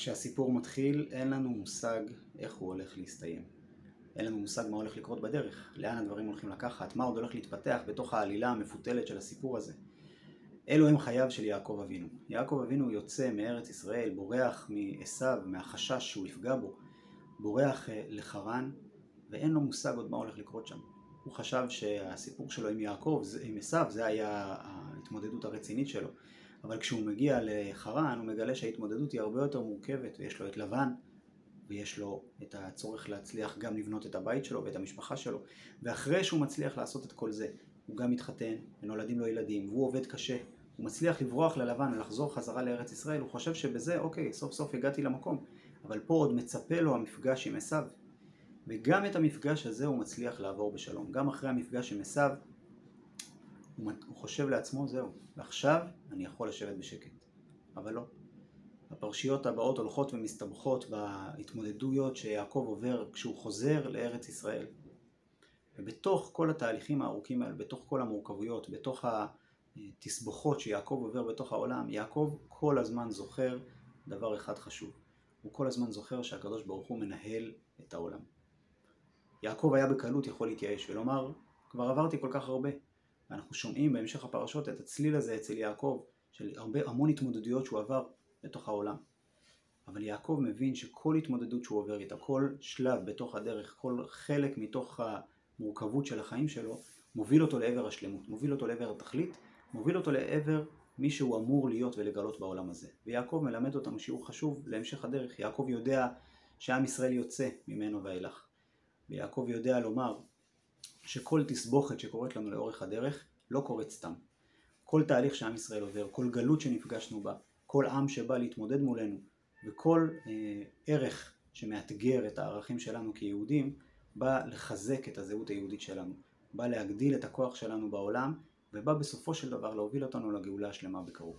כשהסיפור מתחיל אין לנו מושג איך הוא הולך להסתיים. אין לנו מושג מה הולך לקרות בדרך, לאן הדברים הולכים לקחת, מה עוד הולך להתפתח בתוך העלילה המפותלת של הסיפור הזה. אלו הם חייו של יעקב אבינו. יעקב אבינו יוצא מארץ ישראל, בורח מעשיו, מהחשש שהוא יפגע בו, בורח אה, לחרן, ואין לו מושג עוד מה הולך לקרות שם. הוא חשב שהסיפור שלו עם יעקב, עם עשיו, זה היה ההתמודדות הרצינית שלו. אבל כשהוא מגיע לחרן, הוא מגלה שההתמודדות היא הרבה יותר מורכבת, ויש לו את לבן, ויש לו את הצורך להצליח גם לבנות את הבית שלו ואת המשפחה שלו, ואחרי שהוא מצליח לעשות את כל זה, הוא גם מתחתן, ונולדים לו ילדים, והוא עובד קשה, הוא מצליח לברוח ללבן ולחזור חזרה לארץ ישראל, הוא חושב שבזה, אוקיי, סוף סוף הגעתי למקום, אבל פה עוד מצפה לו המפגש עם עשיו, וגם את המפגש הזה הוא מצליח לעבור בשלום. גם אחרי המפגש עם עשיו, הוא חושב לעצמו, זהו, ועכשיו אני יכול לשבת בשקט. אבל לא. הפרשיות הבאות הולכות ומסתבכות בהתמודדויות שיעקב עובר כשהוא חוזר לארץ ישראל. ובתוך כל התהליכים הארוכים האלה, בתוך כל המורכבויות, בתוך התסבוכות שיעקב עובר בתוך העולם, יעקב כל הזמן זוכר דבר אחד חשוב. הוא כל הזמן זוכר שהקדוש ברוך הוא מנהל את העולם. יעקב היה בקלות יכול להתייאש ולומר, כבר עברתי כל כך הרבה. ואנחנו שומעים בהמשך הפרשות את הצליל הזה אצל יעקב, של הרבה, המון התמודדויות שהוא עבר לתוך העולם. אבל יעקב מבין שכל התמודדות שהוא עובר איתה, כל שלב בתוך הדרך, כל חלק מתוך המורכבות של החיים שלו, מוביל אותו לעבר השלמות, מוביל אותו לעבר התכלית, מוביל אותו לעבר מי שהוא אמור להיות ולגלות בעולם הזה. ויעקב מלמד אותנו שיעור חשוב להמשך הדרך. יעקב יודע שעם ישראל יוצא ממנו ואילך. ויעקב יודע לומר שכל תסבוכת שקורית לנו לאורך הדרך לא קורית סתם. כל תהליך שעם ישראל עובר, כל גלות שנפגשנו בה, כל עם שבא להתמודד מולנו, וכל אה, ערך שמאתגר את הערכים שלנו כיהודים, בא לחזק את הזהות היהודית שלנו, בא להגדיל את הכוח שלנו בעולם, ובא בסופו של דבר להוביל אותנו לגאולה השלמה בקרוב.